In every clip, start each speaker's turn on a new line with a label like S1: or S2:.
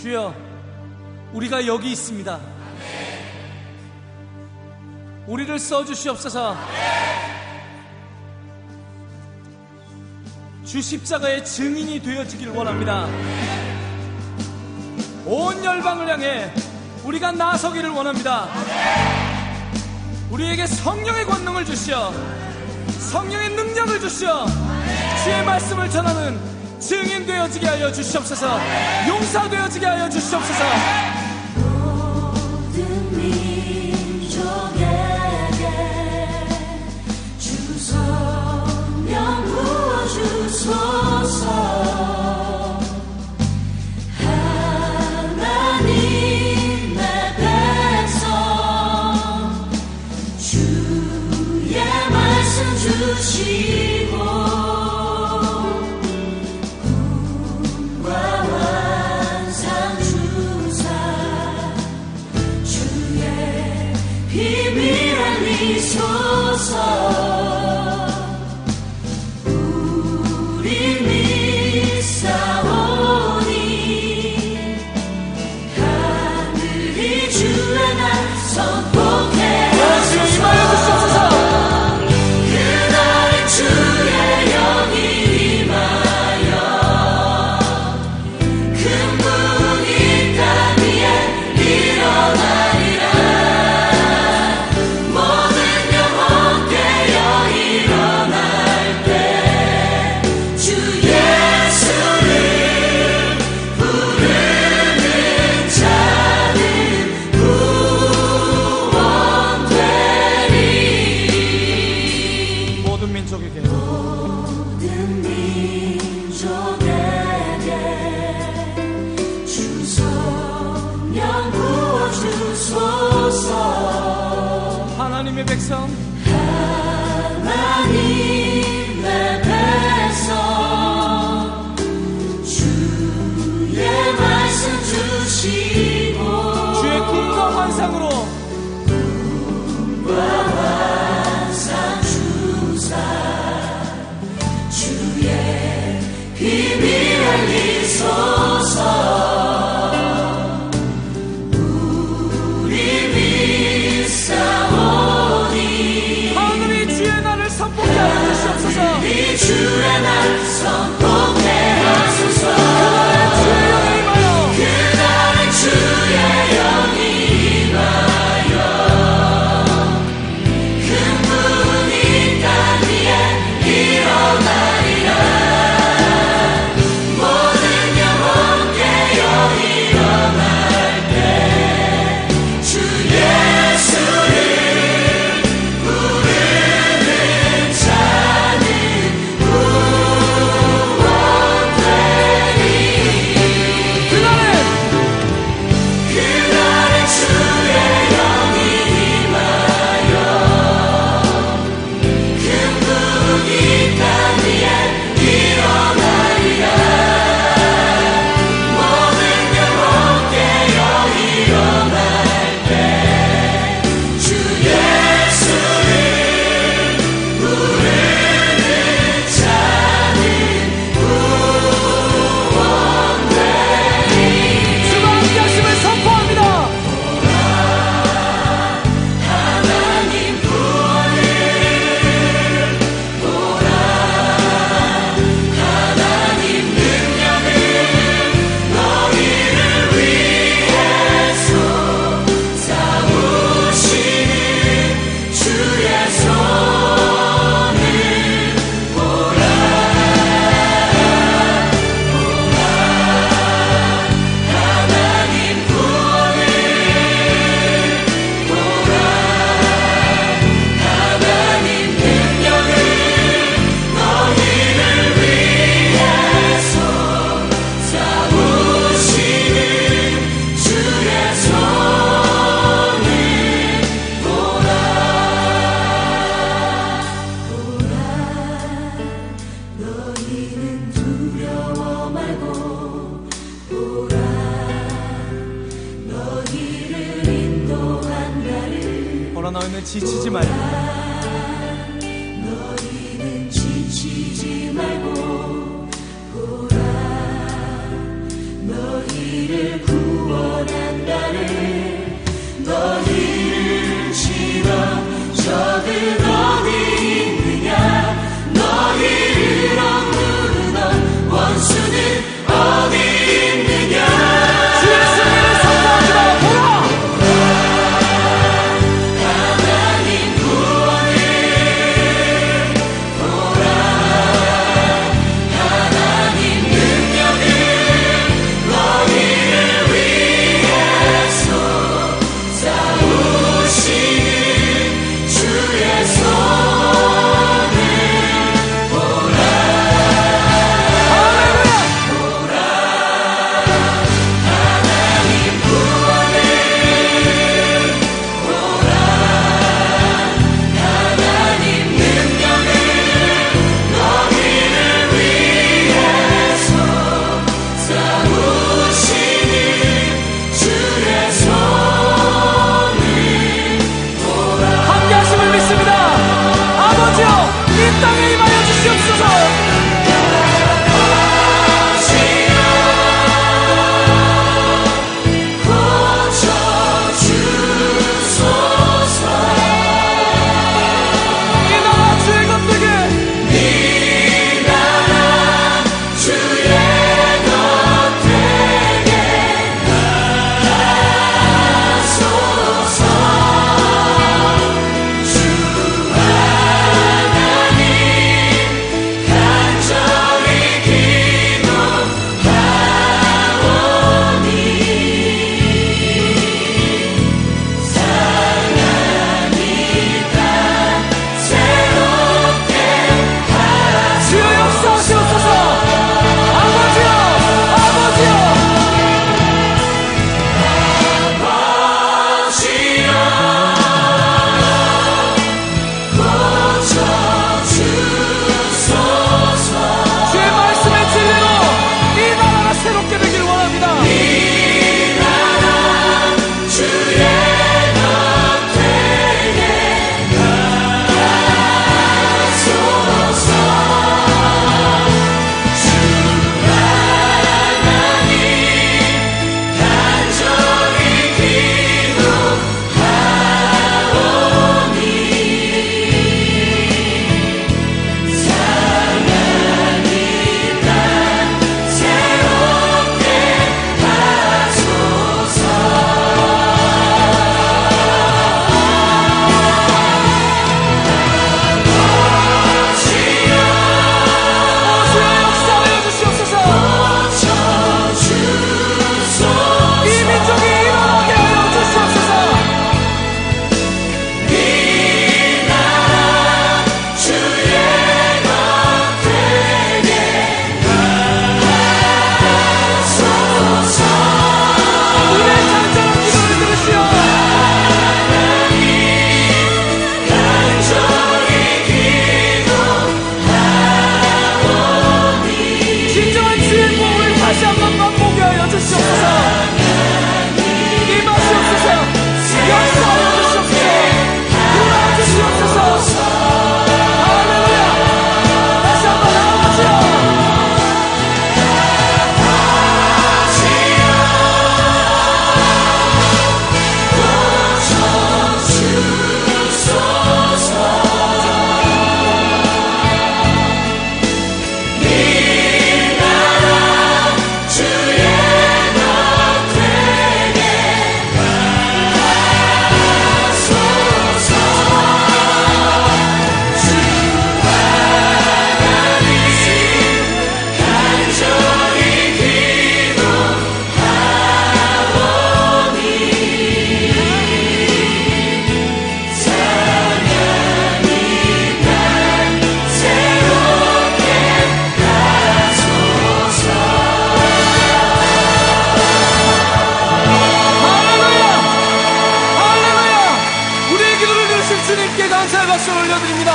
S1: 주여, 우리가 여기 있습니다. 우리를 써주시옵소서. 주 십자가의 증인이 되어지길 원합니다. 온 열방을 향해 우리가 나서기를 원합니다. 우리에게 성령의 권능을 주시어 성령의 능력을 주시어 주의 말씀을 전하는 증인 되어지게 하여 주시옵소서. 용사 되어지게 하여 주시옵소서.
S2: Give me mi sosa. 너희를 인도한다를
S1: 허나 너희는 지치지 말고.
S2: 박수 올려드립니다.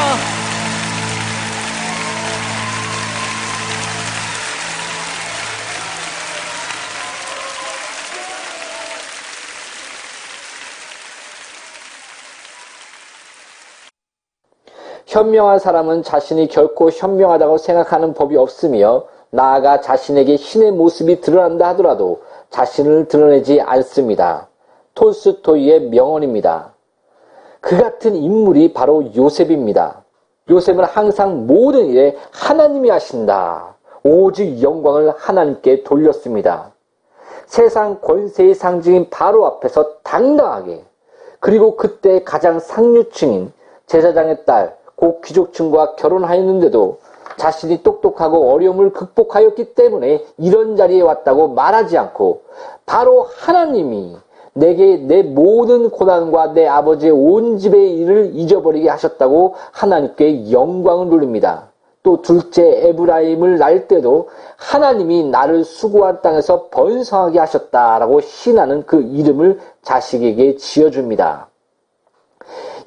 S3: 현명한 사람은 자신이 결코 현명하다고 생각하는 법이 없으며 나아가 자신에게 신의 모습이 드러난다 하더라도 자신을 드러내지 않습니다. 톨스토이의 명언입니다. 그 같은 인물이 바로 요셉입니다. 요셉은 항상 모든 일에 하나님이 하신다. 오직 영광을 하나님께 돌렸습니다. 세상 권세의 상징인 바로 앞에서 당당하게 그리고 그때 가장 상류층인 제사장의 딸, 고 귀족층과 결혼하였는데도 자신이 똑똑하고 어려움을 극복하였기 때문에 이런 자리에 왔다고 말하지 않고 바로 하나님이 내게 내 모든 고난과 내 아버지의 온 집의 일을 잊어버리게 하셨다고 하나님께 영광을 돌립니다. 또 둘째 에브라임을 낳을 때도 하나님이 나를 수고한 땅에서 번성하게 하셨다라고 신하는 그 이름을 자식에게 지어줍니다.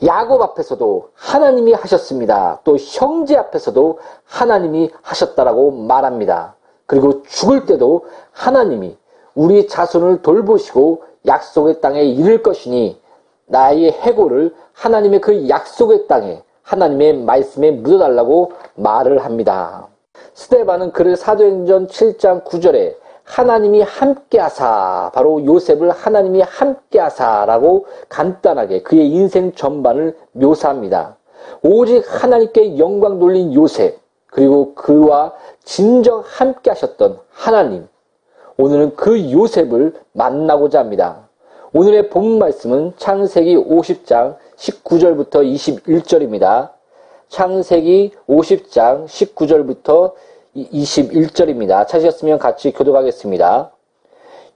S3: 야곱 앞에서도 하나님이 하셨습니다. 또 형제 앞에서도 하나님이 하셨다라고 말합니다. 그리고 죽을 때도 하나님이 우리 자손을 돌보시고 약속의 땅에 이를 것이니 나의 해고를 하나님의 그 약속의 땅에 하나님의 말씀에 묻어달라고 말을 합니다. 스테반은 그를 사도행전 7장 9절에 하나님이 함께하사 바로 요셉을 하나님이 함께하사라고 간단하게 그의 인생 전반을 묘사합니다. 오직 하나님께 영광 돌린 요셉 그리고 그와 진정 함께하셨던 하나님 오늘은 그 요셉을 만나고자 합니다. 오늘의 본 말씀은 창세기 50장 19절부터 21절입니다. 창세기 50장 19절부터 21절입니다. 찾으셨으면 같이 교독하겠습니다.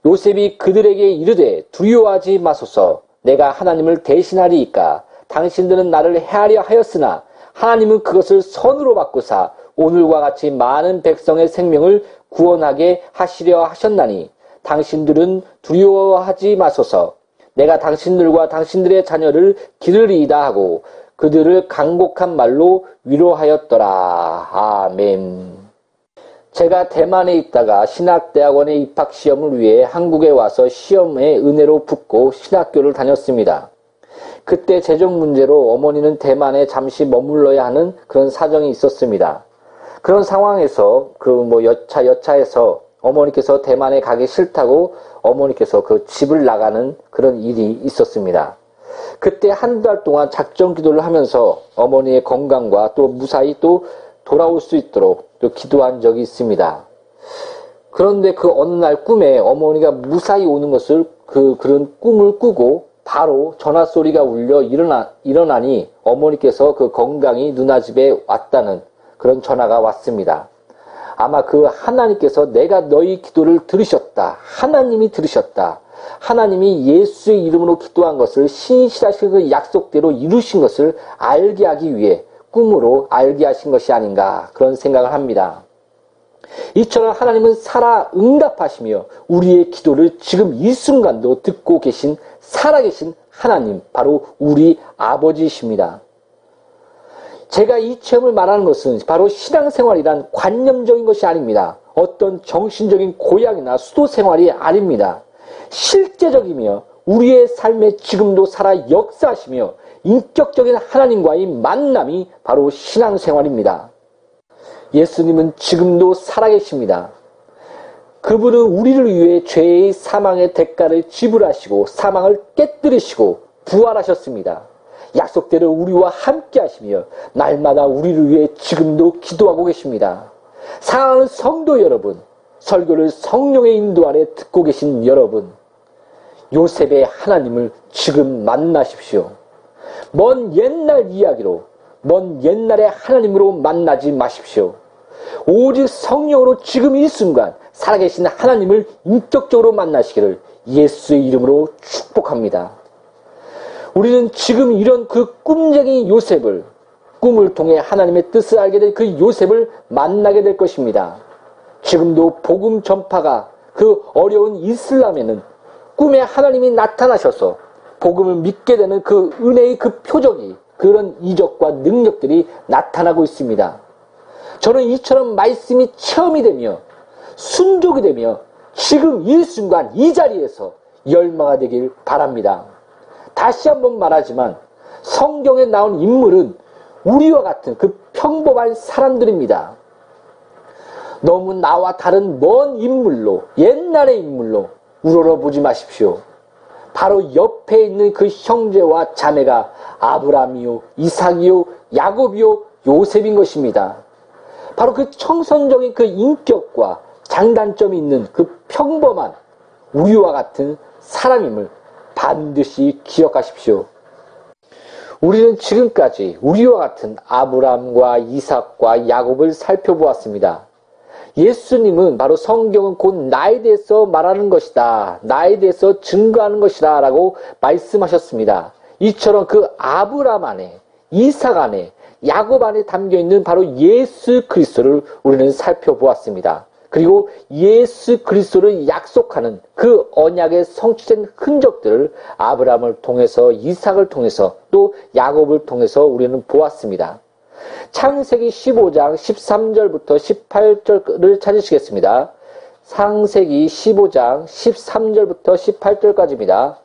S3: 요셉이 그들에게 이르되 두려워하지 마소서 내가 하나님을 대신하리이까 당신들은 나를 해하려 하였으나 하나님은 그것을 선으로 바꾸사 오늘과 같이 많은 백성의 생명을 구원하게 하시려 하셨나니 당신들은 두려워하지 마소서 내가 당신들과 당신들의 자녀를 기르리이다 하고 그들을 강곡한 말로 위로하였더라. 아멘. 제가 대만에 있다가 신학대학원에 입학 시험을 위해 한국에 와서 시험에 은혜로 붙고 신학교를 다녔습니다. 그때 재정 문제로 어머니는 대만에 잠시 머물러야 하는 그런 사정이 있었습니다. 그런 상황에서 그 뭐 여차 여차해서 어머니께서 대만에 가기 싫다고 어머니께서 그 집을 나가는 그런 일이 있었습니다. 그때 한 달 동안 작정 기도를 하면서 어머니의 건강과 또 무사히 또 돌아올 수 있도록 또 기도한 적이 있습니다. 그런데 그 어느 날 꿈에 어머니가 무사히 오는 것을 그 그런 꿈을 꾸고 바로 전화 소리가 울려 일어나 일어나니 어머니께서 그 건강이 누나 집에 왔다는 그런 전화가 왔습니다. 아마 그 하나님께서 내가 너희 기도를 들으셨다. 하나님이 들으셨다. 하나님이 예수의 이름으로 기도한 것을 신실하신 그 약속대로 이루신 것을 알게 하기 위해 꿈으로 알게 하신 것이 아닌가 그런 생각을 합니다. 이처럼 하나님은 살아 응답하시며 우리의 기도를 지금 이 순간도 듣고 계신 살아계신 하나님 바로 우리 아버지이십니다. 제가 이 체험을 말하는 것은 바로 신앙생활이란 관념적인 것이 아닙니다. 어떤 정신적인 고향이나 수도 생활이 아닙니다. 실제적이며 우리의 삶에 지금도 살아 역사하시며 인격적인 하나님과의 만남이 바로 신앙생활입니다. 예수님은 지금도 살아계십니다. 그분은 우리를 위해 죄의 사망의 대가를 지불하시고 사망을 깨뜨리시고 부활하셨습니다. 약속대로 우리와 함께 하시며 날마다 우리를 위해 지금도 기도하고 계십니다. 사랑하는 성도 여러분, 설교를 성령의 인도 아래 듣고 계신 여러분, 요셉의 하나님을 지금 만나십시오. 먼 옛날 이야기로, 먼 옛날의 하나님으로 만나지 마십시오. 오직 성령으로 지금 이 순간 살아계신 하나님을 인격적으로 만나시기를 예수의 이름으로 축복합니다. 우리는 지금 이런 그 꿈쟁이 요셉을 꿈을 통해 하나님의 뜻을 알게 된 그 요셉을 만나게 될 것입니다. 지금도 복음 전파가 그 어려운 이슬람에는 꿈에 하나님이 나타나셔서 복음을 믿게 되는 그 은혜의 그 표적이 그런 이적과 능력들이 나타나고 있습니다. 저는 이처럼 말씀이 체험이 되며 순종이 되며 지금 이 순간 이 자리에서 열마가 되길 바랍니다. 다시 한번 말하지만 성경에 나온 인물은 우리와 같은 그 평범한 사람들입니다. 너무 나와 다른 먼 인물로, 옛날의 인물로 우러러보지 마십시오. 바로 옆에 있는 그 형제와 자매가 아브라함이요, 이삭이요, 야곱이요, 요셉인 것입니다. 바로 그 청선적인 그 인격과 장단점이 있는 그 평범한 우리와 같은 사람임을 반드시 기억하십시오. 우리는 지금까지 우리와 같은 아브라함과 이삭과 야곱을 살펴보았습니다. 예수님은 바로 성경은 곧 나에 대해서 말하는 것이다. 나에 대해서 증거하는 것이다. 라고 말씀하셨습니다. 이처럼 그 아브라함 안에, 이삭 안에, 야곱 안에 담겨 있는 바로 예수 그리스도를 우리는 살펴보았습니다. 그리고 예수 그리스도를 약속하는 그 언약의 성취된 흔적들을 아브라함을 통해서 이삭을 통해서 또 야곱을 통해서 우리는 보았습니다. 창세기 15장 13절부터 18절을 찾으시겠습니다. 창세기 15장 13절부터 18절까지입니다.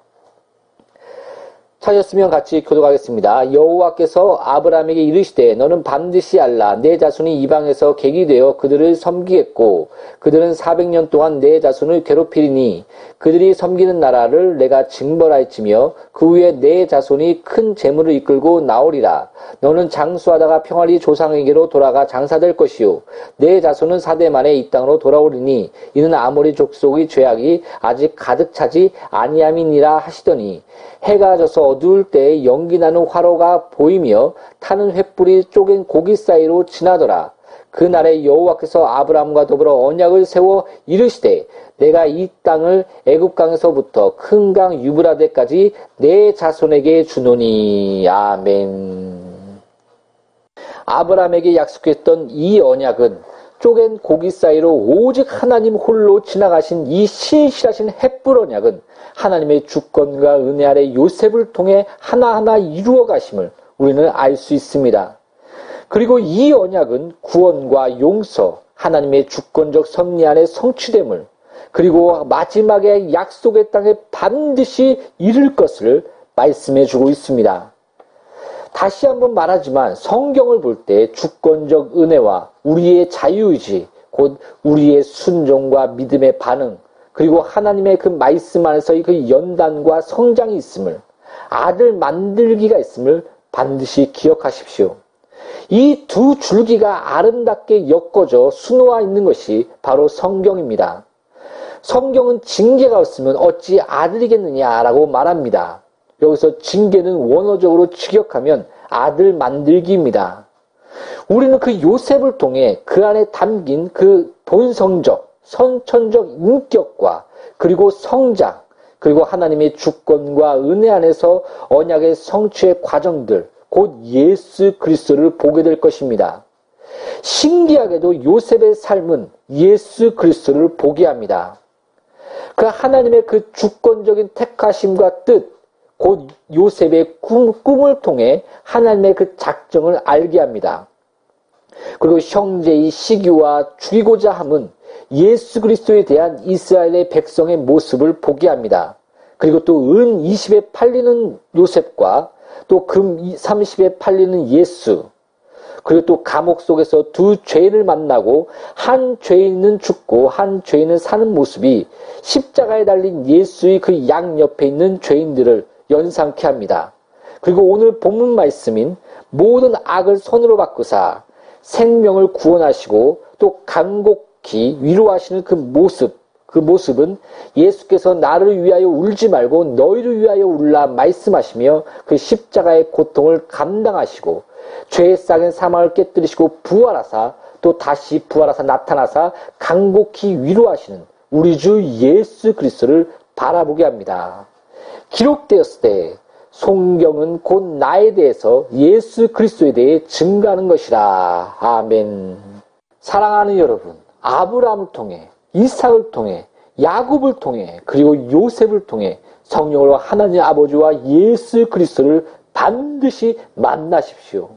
S3: 찾았으면 같이 교독하겠습니다. 여호와께서 아브라함에게 이르시되 너는 반드시 알라. 내 자손이 이방에서 객이 되어 그들을 섬기겠고 그들은 400년 동안 내 자손을 괴롭히리니 그들이 섬기는 나라를 내가 징벌하였으며 그 후에 내 자손이 큰 재물을 이끌고 나오리라. 너는 장수하다가 평안히 조상에게로 돌아가 장사될 것이요. 내 자손은 사대 만에 이 땅으로 돌아오리니 이는 아모리 족속의 죄악이 아직 가득 차지 아니함이니라 하시더니 해가 져서 어두울 때 연기 나는 화로가 보이며 타는 횃불이 쪼갠 고기 사이로 지나더라. 그날에 여호와께서 아브라함과 더불어 언약을 세워 이르시되 내가 이 땅을 애굽강에서부터 큰 강 유브라데까지 내 자손에게 주노니 아멘. 아브라함에게 약속했던 이 언약은 쪼갠 고기 사이로 오직 하나님 홀로 지나가신 이 신실하신 햇불 언약은 하나님의 주권과 은혜 아래 요셉을 통해 하나하나 이루어 가심을 우리는 알 수 있습니다. 그리고 이 언약은 구원과 용서, 하나님의 주권적 섭리 안에 성취됨을 그리고 마지막에 약속의 땅에 반드시 이룰 것을 말씀해 주고 있습니다. 다시 한번 말하지만 성경을 볼 때 주권적 은혜와 우리의 자유의지, 곧 우리의 순종과 믿음의 반응, 그리고 하나님의 그 말씀 안에서의 그 연단과 성장이 있음을, 아들 만들기가 있음을 반드시 기억하십시오. 이 두 줄기가 아름답게 엮어져 수놓아 있는 것이 바로 성경입니다. 성경은 징계가 없으면 어찌 아들이겠느냐라고 말합니다. 여기서 징계는 원어적으로 직역하면 아들 만들기입니다. 우리는 그 요셉을 통해 그 안에 담긴 그 본성적, 선천적 인격과 그리고 성장, 그리고 하나님의 주권과 은혜 안에서 언약의 성취의 과정들, 곧 예수 그리스도를 보게 될 것입니다. 신기하게도 요셉의 삶은 예수 그리스도를 보게 합니다. 그 하나님의 그 주권적인 택하심과 뜻, 곧 요셉의 꿈, 꿈을 통해 하나님의 그 작정을 알게 합니다. 그리고 형제의 시기와 죽이고자 함은 예수 그리스도에 대한 이스라엘의 백성의 모습을 보게 합니다. 그리고 또 은 20에 팔리는 요셉과 또 금 30에 팔리는 예수, 그리고 또 감옥 속에서 두 죄인을 만나고 한 죄인은 죽고 한 죄인은 사는 모습이 십자가에 달린 예수의 그 양 옆에 있는 죄인들을 연상케 합니다. 그리고 오늘 본문 말씀인 모든 악을 손으로 바꾸사 생명을 구원하시고 또 간곡히 위로하시는 그 모습, 그 모습은 예수께서 나를 위하여 울지 말고 너희를 위하여 울라 말씀하시며 그 십자가의 고통을 감당하시고 죄의 싹은 사망을 깨뜨리시고 부활하사 또 다시 부활하사 나타나사 간곡히 위로하시는 우리 주 예수 그리스도를 바라보게 합니다. 기록되었을 때 성경은 곧 나에 대해서 예수 그리스도에 대해 증가하는 것이라. 아멘. 사랑하는 여러분, 아브라함을 통해 이삭을 통해 야곱을 통해 그리고 요셉을 통해 성령으로 하나님 아버지와 예수 그리스도를 반드시 만나십시오.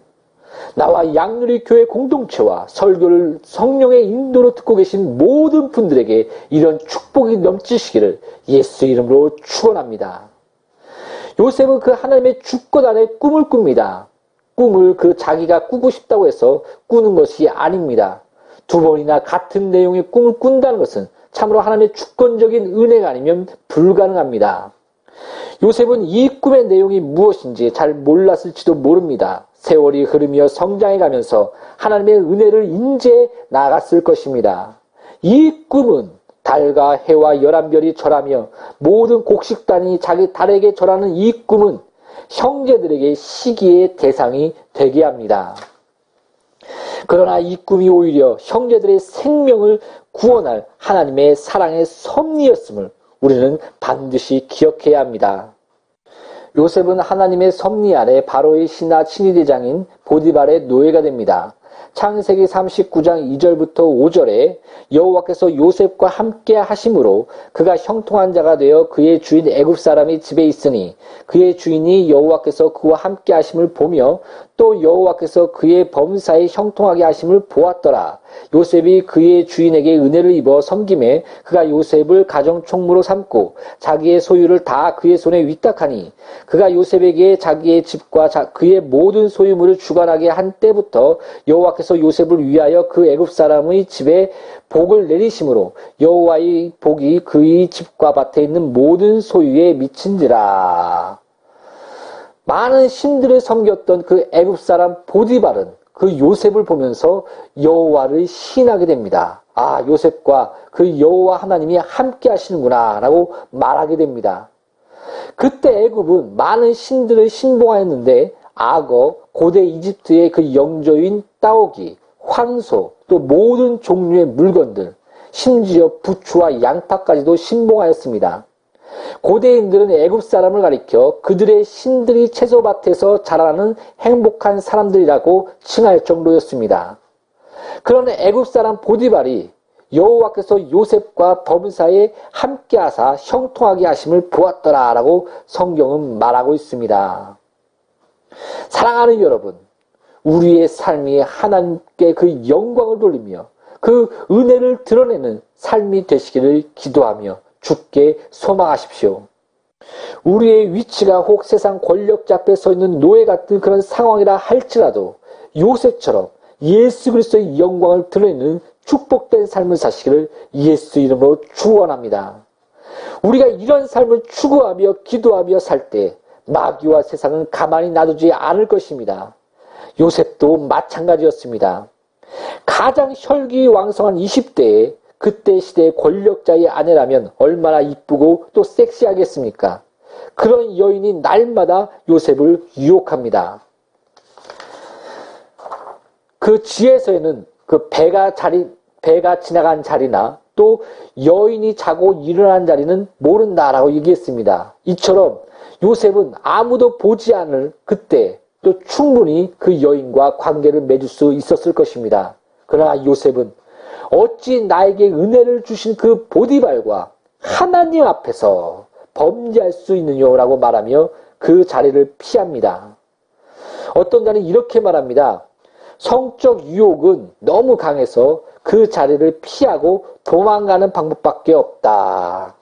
S3: 나와 양누리 교회 공동체와 설교를 성령의 인도로 듣고 계신 모든 분들에게 이런 축복이 넘치시기를 예수 이름으로 축원합니다. 요셉은 그 하나님의 주권 안에 꿈을 꿉니다. 꿈을 그 자기가 꾸고 싶다고 해서 꾸는 것이 아닙니다. 두 번이나 같은 내용의 꿈을 꾼다는 것은 참으로 하나님의 주권적인 은혜가 아니면 불가능합니다. 요셉은 이 꿈의 내용이 무엇인지 잘 몰랐을지도 모릅니다. 세월이 흐르며 성장해 가면서 하나님의 은혜를 인지해 나갔을 것입니다. 이 꿈은 달과 해와 열한 별이 절하며 모든 곡식단이 자기 달에게 절하는 이 꿈은 형제들에게 시기의 대상이 되게 합니다. 그러나 이 꿈이 오히려 형제들의 생명을 구원할 하나님의 사랑의 섭리였음을 우리는 반드시 기억해야 합니다. 요셉은 하나님의 섭리 아래 바로의 신하 친위대장인 보디발의 노예가 됩니다. 창세기 39장 2절부터 5절에 여호와께서 요셉과 함께 하심으로 그가 형통한 자가 되어 그의 주인 애굽 사람이 집에 있으니 그의 주인이 여호와께서 그와 함께 하심을 보며 또 여호와께서 그의 범사에 형통하게 하심을 보았더라. 요셉이 그의 주인에게 은혜를 입어 섬김에 그가 요셉을 가정 총무로 삼고 자기의 소유를 다 그의 손에 위탁하니 그가 요셉에게 자기의 집과 자- 그의 모든 소유물을 주관하게 한 때부터 여호와께서 요셉을 위하여 그 애굽 사람의 집에 복을 내리심으로 여호와의 복이 그의 집과 밭에 있는 모든 소유에 미친지라. 많은 신들을 섬겼던 그 애굽 사람 보디발은 그 요셉을 보면서 여호와를 신하게 됩니다. 아, 요셉과 그 여호와 하나님이 함께 하시는구나라고 말하게 됩니다. 그때 애굽은 많은 신들을 신봉하였는데 악어, 고대 이집트의 그 영조인 따오기, 황소, 또 모든 종류의 물건들, 심지어 부추와 양파까지도 신봉하였습니다. 고대인들은 애굽 사람을 가리켜 그들의 신들이 채소밭에서 자라는 행복한 사람들이라고 칭할 정도였습니다. 그러나 애굽 사람 보디발이 여호와께서 요셉과 범사에 함께하사 형통하게 하심을 보았더라라고 성경은 말하고 있습니다. 사랑하는 여러분, 우리의 삶이 하나님께 그 영광을 돌리며 그 은혜를 드러내는 삶이 되시기를 기도하며 죽게 소망하십시오. 우리의 위치가 혹 세상 권력자 앞에 서 있는 노예 같은 그런 상황이라 할지라도 요셉처럼 예수 그리스도의 영광을 드러내는 축복된 삶을 사시기를 예수 이름으로 축원합니다. 우리가 이런 삶을 추구하며 기도하며 살 때 마귀와 세상은 가만히 놔두지 않을 것입니다. 요셉도 마찬가지였습니다. 가장 혈기 왕성한 20대에 그때 시대의 권력자의 아내라면 얼마나 이쁘고 또 섹시하겠습니까? 그런 여인이 날마다 요셉을 유혹합니다. 그 지혜서에는 그 배가 자리, 배가 지나간 자리나 또 여인이 자고 일어난 자리는 모른다라고 얘기했습니다. 이처럼 요셉은 아무도 보지 않을 그때 또 충분히 그 여인과 관계를 맺을 수 있었을 것입니다. 그러나 요셉은 어찌 나에게 은혜를 주신 그 보디발과 하나님 앞에서 범죄할 수 있느냐라고 말하며 그 자리를 피합니다. 어떤 자는 이렇게 말합니다. 성적 유혹은 너무 강해서 그 자리를 피하고 도망가는 방법밖에 없다.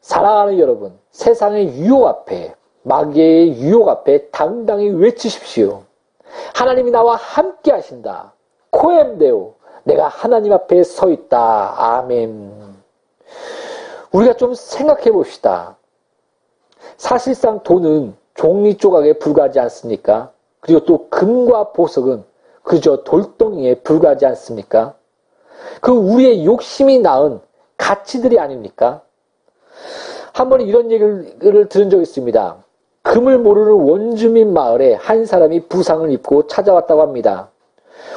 S3: 사랑하는 여러분, 세상의 유혹 앞에, 마귀의 유혹 앞에 당당히 외치십시오. 하나님이 나와 함께 하신다. 코엠데오. 내가 하나님 앞에 서 있다. 아멘. 우리가 좀 생각해 봅시다. 사실상 돈은 종이 조각에 불과하지 않습니까? 그리고 또 금과 보석은 그저 돌덩이에 불과하지 않습니까? 그 우리의 욕심이 낳은 가치들이 아닙니까? 한 번 이런 얘기를 들은 적이 있습니다. 금을 모르는 원주민 마을에 한 사람이 부상을 입고 찾아왔다고 합니다.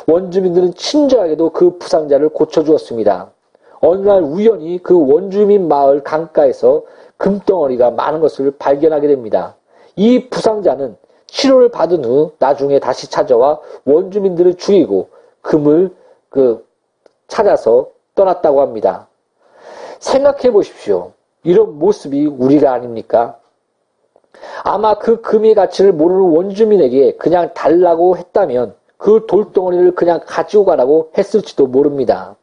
S3: 원주민들은 친절하게도 그 부상자를 고쳐주었습니다. 어느 날 우연히 그 원주민 마을 강가에서 금덩어리가 많은 것을 발견하게 됩니다. 이 부상자는 치료를 받은 후 나중에 다시 찾아와 원주민들을 죽이고 금을 그 찾아서 떠났다고 합니다. 생각해 보십시오. 이런 모습이 우리가 아닙니까? 아마 그 금의 가치를 모르는 원주민에게 그냥 달라고 했다면 그 돌덩어리를 그냥 가지고 가라고 했을지도 모릅니다.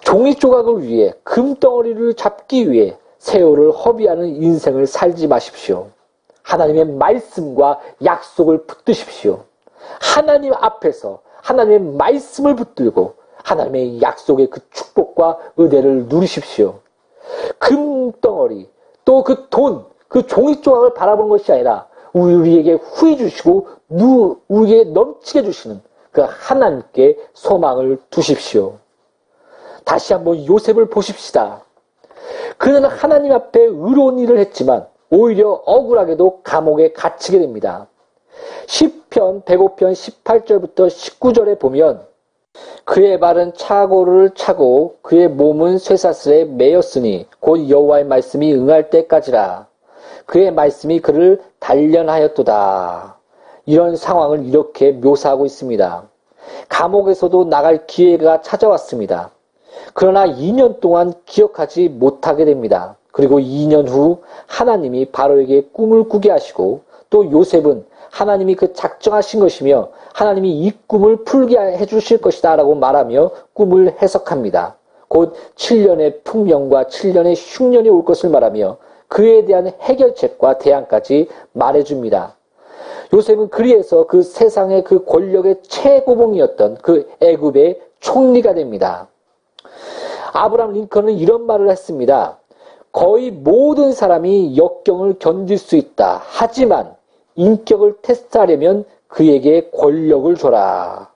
S3: 종이 조각을 위해 금덩어리를 잡기 위해 세월을 허비하는 인생을 살지 마십시오. 하나님의 말씀과 약속을 붙드십시오. 하나님 앞에서 하나님의 말씀을 붙들고 하나님의 약속의 그 축복과 은혜를 누리십시오. 금덩어리, 또 그 돈, 그 종이 조각을 바라보는 것이 아니라 우리에게 후해 주시고 누, 우리에게 넘치게 주시는 그 하나님께 소망을 두십시오. 다시 한번 요셉을 보십시다. 그는 하나님 앞에 의로운 일을 했지만 오히려 억울하게도 감옥에 갇히게 됩니다. 10편 105편 18절부터 19절에 보면 그의 발은 차고를 차고 그의 몸은 쇠사슬에 매였으니 곧 여호와의 말씀이 응할 때까지라 그의 말씀이 그를 단련하였도다. 이런 상황을 이렇게 묘사하고 있습니다. 감옥에서도 나갈 기회가 찾아왔습니다. 그러나 2년 동안 기억하지 못하게 됩니다. 그리고 2년 후 하나님이 바로에게 꿈을 꾸게 하시고 또 요셉은 하나님이 그 작정하신 것이며 하나님이 이 꿈을 풀게 해 주실 것이다 라고 말하며 꿈을 해석합니다. 곧 7년의 풍년과 7년의 흉년이 올 것을 말하며 그에 대한 해결책과 대안까지 말해줍니다. 요셉은 그리해서 그 세상의 그 권력의 최고봉이었던 그 애굽의 총리가 됩니다. 아브람 링컨은 이런 말을 했습니다. 거의 모든 사람이 역경을 견딜 수 있다. 하지만 인격을 테스트하려면 그에게 권력을 줘라.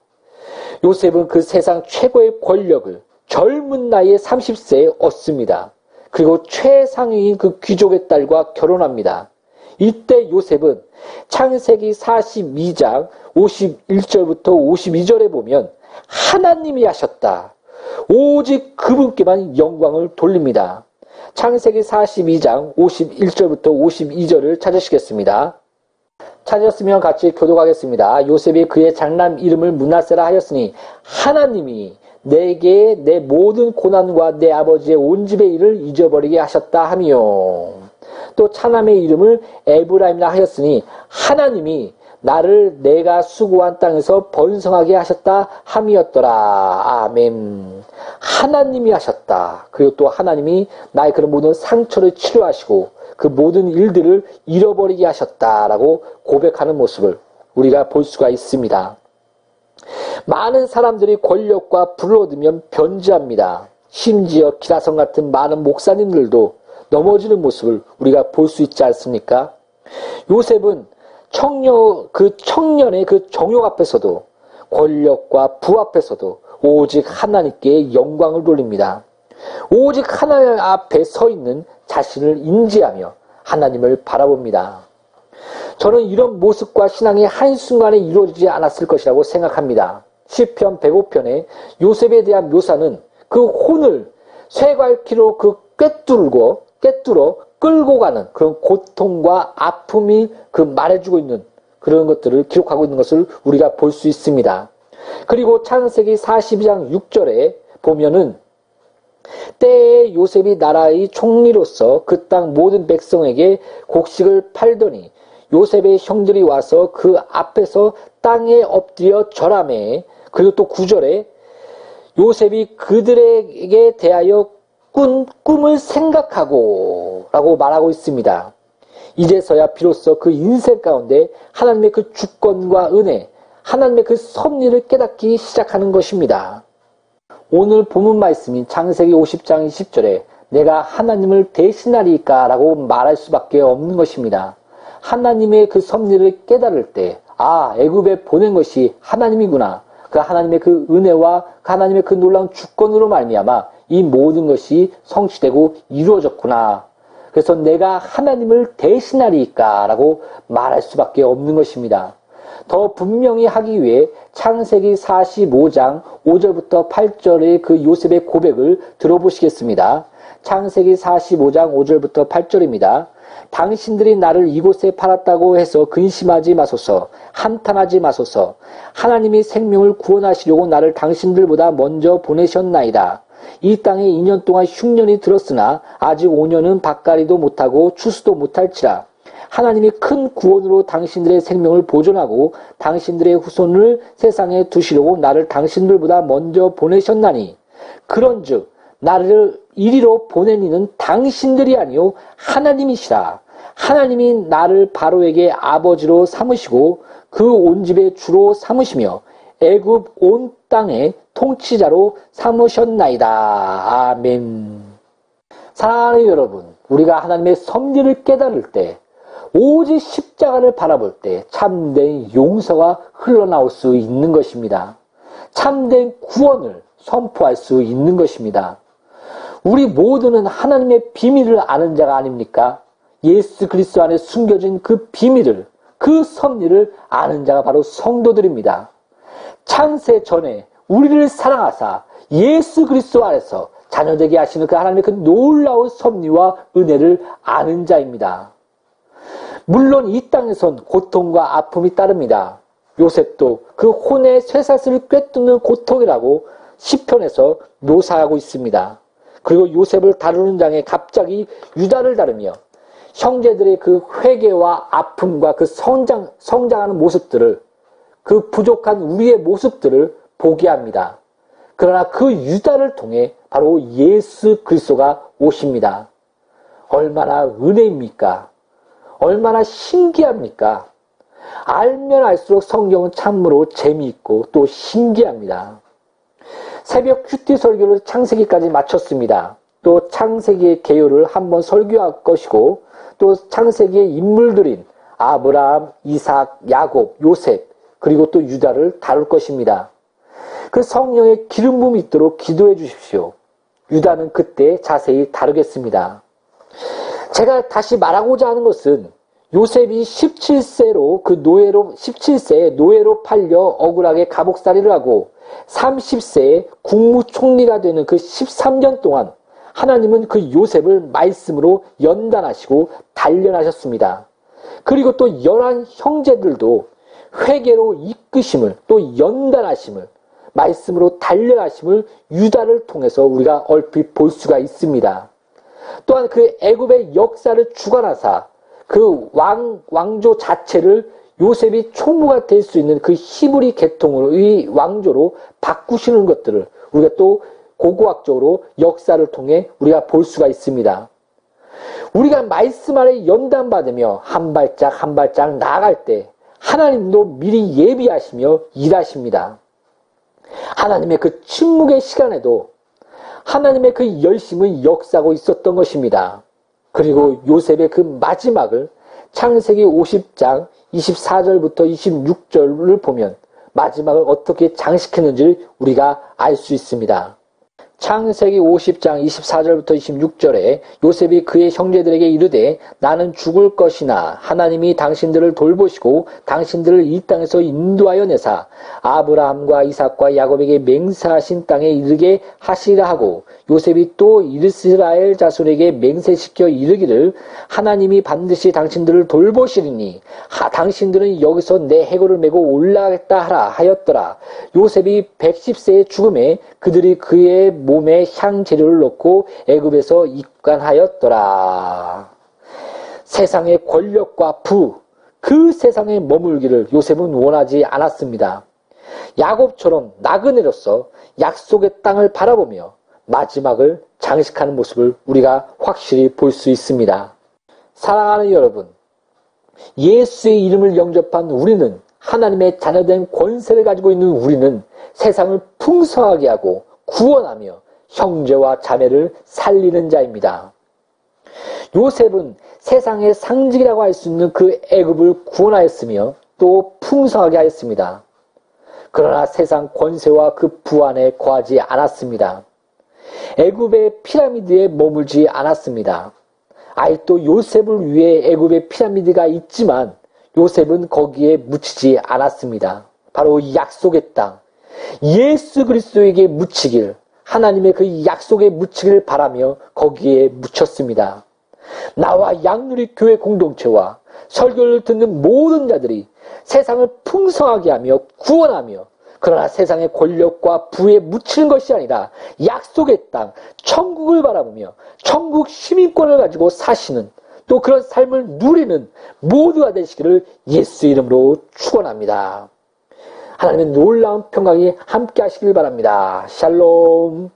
S3: 요셉은 그 세상 최고의 권력을 젊은 나이에 30세에 얻습니다. 그리고 최상위인 그 귀족의 딸과 결혼합니다. 이때 요셉은 창세기 42장 51절부터 52절에 보면 하나님이 하셨다. 오직 그분께만 영광을 돌립니다. 창세기 42장 51절부터 52절을 찾으시겠습니다. 찾으셨으면 같이 교독하겠습니다. 요셉이 그의 장남 이름을 문하세라 하였으니 하나님이 내게 내 모든 고난과 내 아버지의 온 집의 일을 잊어버리게 하셨다 하며 또 차남의 이름을 에브라임이라 하였으니 하나님이 나를 내가 수고한 땅에서 번성하게 하셨다 함이었더라. 아멘. 하나님이 하셨다. 그리고 또 하나님이 나의 그런 모든 상처를 치료하시고 그 모든 일들을 잃어버리게 하셨다라고 고백하는 모습을 우리가 볼 수가 있습니다. 많은 사람들이 권력과 불을 얻으면 변지합니다. 심지어 기라성 같은 많은 목사님들도 넘어지는 모습을 우리가 볼 수 있지 않습니까? 요셉은 청년, 그 청년의 그 정욕 앞에서도 권력과 부 앞에서도 오직 하나님께 영광을 돌립니다. 오직 하나님 앞에 서 있는 자신을 인지하며 하나님을 바라봅니다. 저는 이런 모습과 신앙이 한순간에 이루어지지 않았을 것이라고 생각합니다. 시편 105편에 요셉에 대한 묘사는 그 혼을 쇠갈키로 그 꿰뚫고 꿰뚫어 끌고 가는 그런 고통과 아픔이 그 말해주고 있는 그런 것들을 기록하고 있는 것을 우리가 볼 수 있습니다. 그리고 창세기 42장 6절에 보면은 때에 요셉이 나라의 총리로서 그 땅 모든 백성에게 곡식을 팔더니 요셉의 형들이 와서 그 앞에서 땅에 엎드려 절함에 그리고 또 9절에 요셉이 그들에게 대하여 꾼 꿈을 생각하고 라고 말하고 있습니다. 이제서야 비로소 그 인생 가운데 하나님의 그 주권과 은혜, 하나님의 그 섭리를 깨닫기 시작하는 것입니다. 오늘 본문 말씀인 창세기 50장 20절에 내가 하나님을 대신하리까 라고 말할 수밖에 없는 것입니다. 하나님의 그 섭리를 깨달을 때, 아, 애굽에 보낸 것이 하나님이구나. 그 하나님의 그 은혜와 그 하나님의 그 놀라운 주권으로 말미암아 이 모든 것이 성취되고 이루어졌구나. 그래서 내가 하나님을 대신하리까라고 말할 수밖에 없는 것입니다. 더 분명히 하기 위해 창세기 45장 5절부터 8절의 그 요셉의 고백을 들어보시겠습니다. 창세기 45장 5절부터 8절입니다. 당신들이 나를 이곳에 팔았다고 해서 근심하지 마소서, 한탄하지 마소서. 하나님이 생명을 구원하시려고 나를 당신들보다 먼저 보내셨나이다. 이 땅에 2년 동안 흉년이 들었으나 아직 5년은 밭가리도 못하고 추수도 못할지라. 하나님이 큰 구원으로 당신들의 생명을 보존하고 당신들의 후손을 세상에 두시려고 나를 당신들보다 먼저 보내셨나니 그런즉 나를 이리로 보낸 이는 당신들이 아니요 하나님이시라. 하나님이 나를 바로에게 아버지로 삼으시고 그 온 집의 주로 삼으시며 애굽 온 땅의 통치자로 삼으셨나이다. 아멘. 사랑하는 여러분, 우리가 하나님의 섭리를 깨달을 때, 오직 십자가를 바라볼 때 참된 용서가 흘러나올 수 있는 것입니다. 참된 구원을 선포할 수 있는 것입니다. 우리 모두는 하나님의 비밀을 아는 자가 아닙니까? 예수 그리스도 안에 숨겨진 그 비밀을, 그 섭리를 아는 자가 바로 성도들입니다. 창세 전에 우리를 사랑하사 예수 그리스도 안에서 자녀되게 하시는 그 하나님의 그 놀라운 섭리와 은혜를 아는 자입니다. 물론 이 땅에선 고통과 아픔이 따릅니다. 요셉도 그 혼의 쇠사슬을 꿰뚫는 고통이라고 시편에서 묘사하고 있습니다. 그리고 요셉을 다루는 장에 갑자기 유다를 다루며 형제들의 그 회개와 아픔과 그 성장, 성장하는 모습들을 그 부족한 우리의 모습들을 보게 합니다. 그러나 그 유다를 통해 바로 예수 그리스도가 오십니다. 얼마나 은혜입니까? 얼마나 신기합니까? 알면 알수록 성경은 참으로 재미있고 또 신기합니다. 새벽 큐티 설교를 창세기까지 마쳤습니다. 또 창세기의 개요를 한번 설교할 것이고 또 창세기의 인물들인 아브라함, 이삭, 야곱, 요셉 그리고 또 유다를 다룰 것입니다. 그 성령의 기름 부음이 있도록 기도해 주십시오. 유다는 그때 자세히 다루겠습니다. 제가 다시 말하고자 하는 것은 요셉이 17세로 그 노예로 17세에 노예로 팔려 억울하게 감옥살이를 하고 30세에 국무총리가 되는 그 13년 동안 하나님은 그 요셉을 말씀으로 연단하시고 단련하셨습니다. 그리고 또 열한 형제들도 회개로 이끄심을 또 연단하심을 말씀으로 단련하심을 유다를 통해서 우리가 얼핏 볼 수가 있습니다. 또한 그 애굽의 역사를 주관하사 그 왕, 왕조 자체를 요셉이 총무가 될 수 있는 그 히브리 계통의 왕조로 바꾸시는 것들을 우리가 또 고고학적으로 역사를 통해 우리가 볼 수가 있습니다. 우리가 말씀 아래 연단받으며 한 발짝 한 발짝 나아갈 때 하나님도 미리 예비하시며 일하십니다. 하나님의 그 침묵의 시간에도 하나님의 그 열심은 역사고 있었던 것입니다. 그리고 요셉의 그 마지막을 창세기 50장 24절부터 26절을 보면 마지막을 어떻게 장식했는지를 우리가 알 수 있습니다. 창세기 50장 24절부터 26절에 요셉이 그의 형제들에게 이르되 나는 죽을 것이나 하나님이 당신들을 돌보시고 당신들을 이 땅에서 인도하여 내사 아브라함과 이삭과 야곱에게 맹세하신 땅에 이르게 하시라 하고 요셉이 또 이스라엘 자손에게 맹세시켜 이르기를 하나님이 반드시 당신들을 돌보시리니 하, 당신들은 여기서 내 해골을 메고 올라가겠다 하라 하였더라. 요셉이 110세의 죽음에 그들이 그의 몸에 향 재료를 넣고 애굽에서 입간하였더라. 세상의 권력과 부, 그 세상에 머물기를 요셉은 원하지 않았습니다. 야곱처럼 나그네로서 약속의 땅을 바라보며 마지막을 장식하는 모습을 우리가 확실히 볼 수 있습니다. 사랑하는 여러분, 예수의 이름을 영접한 우리는 하나님의 자녀된 권세를 가지고 있는 우리는 세상을 풍성하게 하고 구원하며 형제와 자매를 살리는 자입니다. 요셉은 세상의 상징이라고 할 수 있는 그 애굽을 구원하였으며 또 풍성하게 하였습니다. 그러나 세상 권세와 그 부안에 거하지 않았습니다. 애굽의 피라미드에 머물지 않았습니다. 또 요셉을 위해 애굽의 피라미드가 있지만 요셉은 거기에 묻히지 않았습니다. 바로 약속의 땅, 예수 그리스도에게 묻히길, 하나님의 그 약속에 묻히기를 바라며 거기에 묻혔습니다. 나와 양누리 교회 공동체와 설교를 듣는 모든 자들이 세상을 풍성하게 하며 구원하며 그러나 세상의 권력과 부에 묻히는 것이 아니라 약속의 땅, 천국을 바라보며 천국 시민권을 가지고 사시는 또 그런 삶을 누리는 모두가 되시기를 예수 이름으로 축원합니다. 하나님의 놀라운 평강이 함께 하시길 바랍니다. 샬롬.